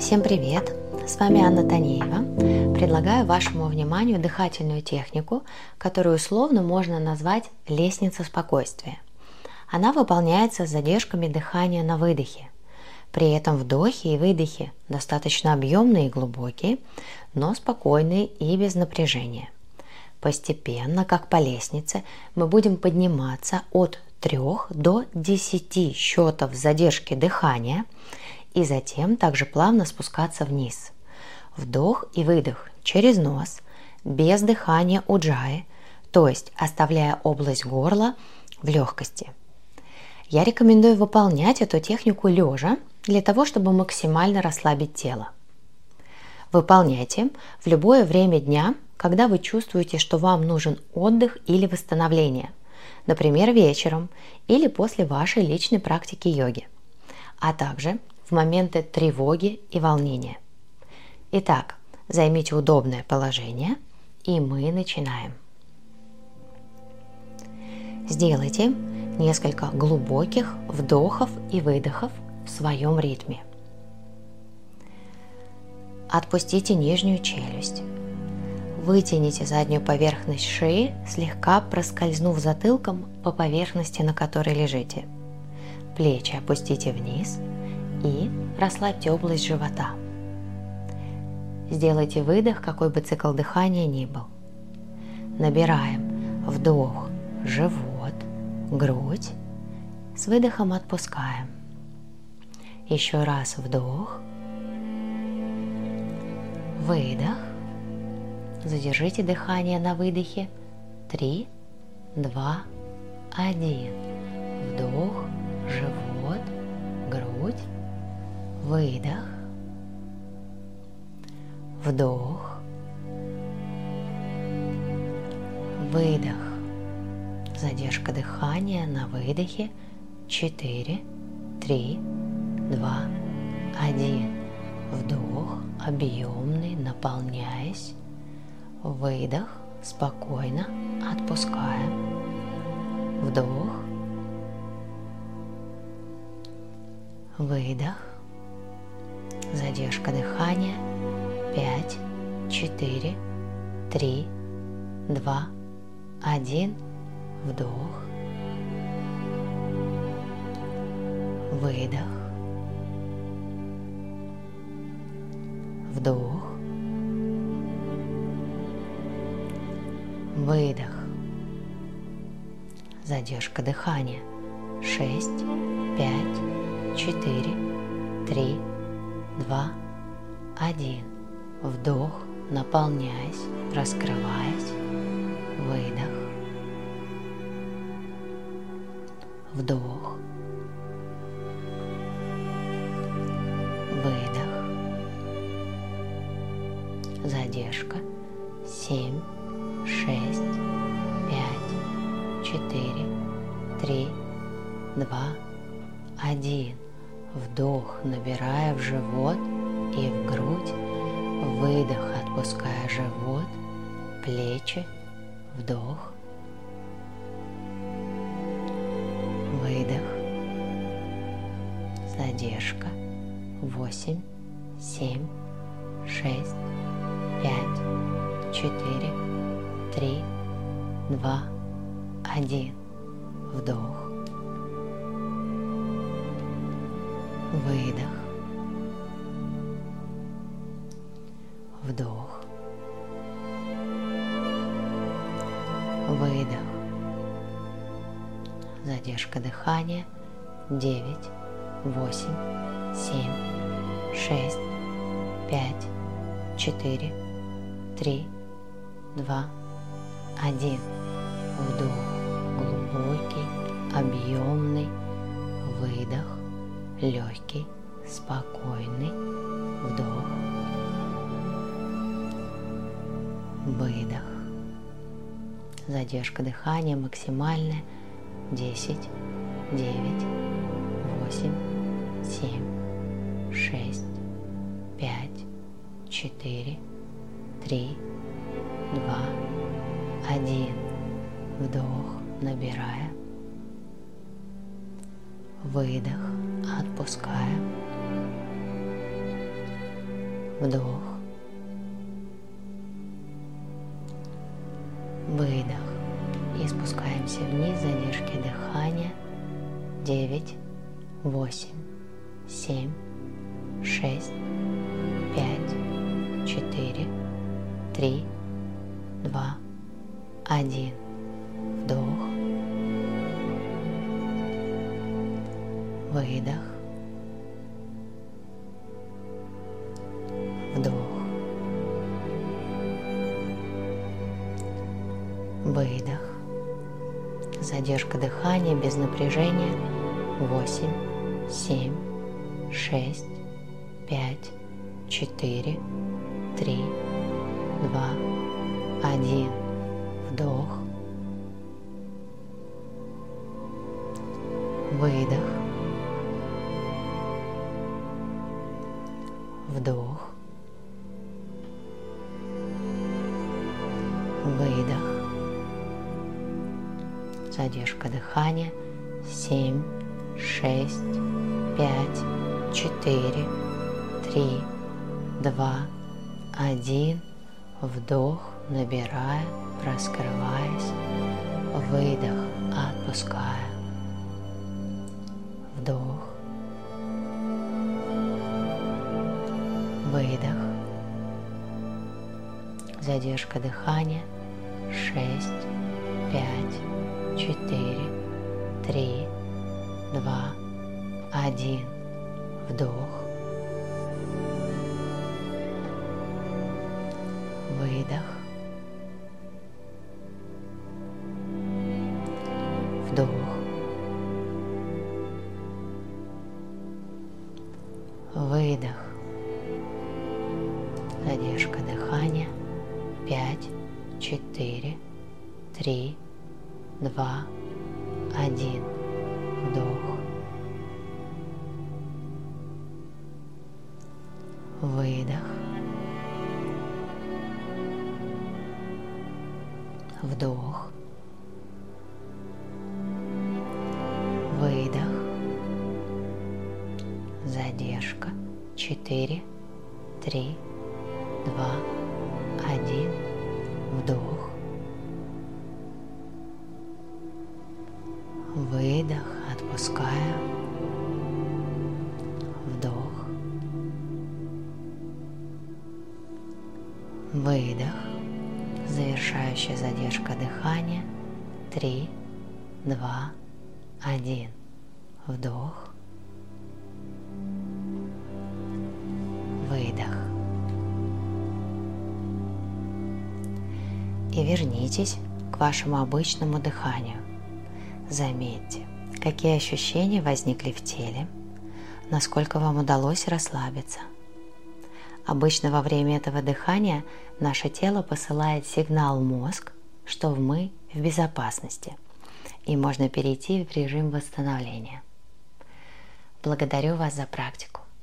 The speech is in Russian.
Всем привет! С вами Анна Танеева. Предлагаю вашему вниманию дыхательную технику, которую условно можно назвать лестница спокойствия. Она выполняется с задержками дыхания на выдохе. При этом вдохи и выдохи достаточно объемные и глубокие, но спокойные и без напряжения. Постепенно, как по лестнице, мы будем подниматься от 3 до 10 счетов задержки дыхания и затем также плавно спускаться вниз. Вдох и выдох через нос, без дыхания уджаи, то есть оставляя область горла в легкости. Я рекомендую выполнять эту технику лежа для того, чтобы максимально расслабить тело. Выполняйте в любое время дня, когда вы чувствуете, что вам нужен отдых или восстановление, например, вечером или после вашей личной практики йоги, а также в моменты тревоги и волнения. Итак, займите удобное положение, и мы начинаем. Сделайте несколько глубоких вдохов и выдохов в своем ритме. Отпустите нижнюю челюсть. Вытяните заднюю поверхность шеи, слегка проскользнув затылком по поверхности, на которой лежите. Плечи опустите вниз – и расслабьте область живота. Сделайте выдох, какой бы цикл дыхания ни был. Набираем вдох, живот, грудь. С выдохом отпускаем. Еще раз вдох, выдох. Задержите дыхание на выдохе. Три, два, один. Вдох, живот, выдох, вдох, выдох. Задержка дыхания на выдохе. Четыре, три, два, один. Вдох, объемный, наполняясь. Выдох, спокойно, отпускаем. Вдох, выдох, задержка дыхания, 5, 4, 3, 2, 1, вдох, выдох, вдох, выдох, задержка дыхания, 6, 5, 4, 3, два, один. Вдох, наполняясь, раскрываясь. Выдох. Вдох. Выдох. Задержка. Семь, шесть, пять, четыре, три, два, один. Вдох, набирая в живот и в грудь. Выдох, отпуская живот, плечи. Вдох. Выдох. Задержка. Восемь, семь, шесть, пять, четыре, три, два, один. Вдох. Выдох. Вдох. Выдох. Задержка дыхания. Девять, восемь, семь, шесть, пять, четыре, три, два, один. Вдох глубокий, объемный выдох легкий, спокойный вдох, выдох. Задержка дыхания максимальная. 10, 9, 8, 7, 6, 5, 4, 3, 2, 1. Вдох, набирая. Выдох отпускаем. вдох, выдох. И спускаемся вниз, задержки дыхания. 9, 8, 7, 6, 5, 4, 3, 2, 1. Вдох. Выдох. Вдох. Выдох. Задержка дыхания без напряжения. 8, 7, 6, 5, 4, 3, 2, 1. Вдох. Выдох. Вдох. Выдох. Задержка дыхания. Семь, шесть, пять, четыре, три, два, один. Вдох, набирая, раскрываясь. Выдох, отпуская. Вдох. Выдох. Задержка дыхания. Шесть, пять, четыре, три, два, один. Вдох. Выдох. Вдох. Выдох. Три, два, один. Вдох. Выдох. Вдох. Выдох. Задержка. Четыре, три, два, один. Вдох. Выдох, отпуская. Вдох. Выдох. Завершающая задержка дыхания. Три, два, один. Вдох. Выдох. И вернитесь к вашему обычному дыханию. Заметьте, какие ощущения возникли в теле, насколько вам удалось расслабиться. Обычно во время этого дыхания наше тело посылает сигнал мозг, что мы в безопасности, и можно перейти в режим восстановления. Благодарю вас за практику.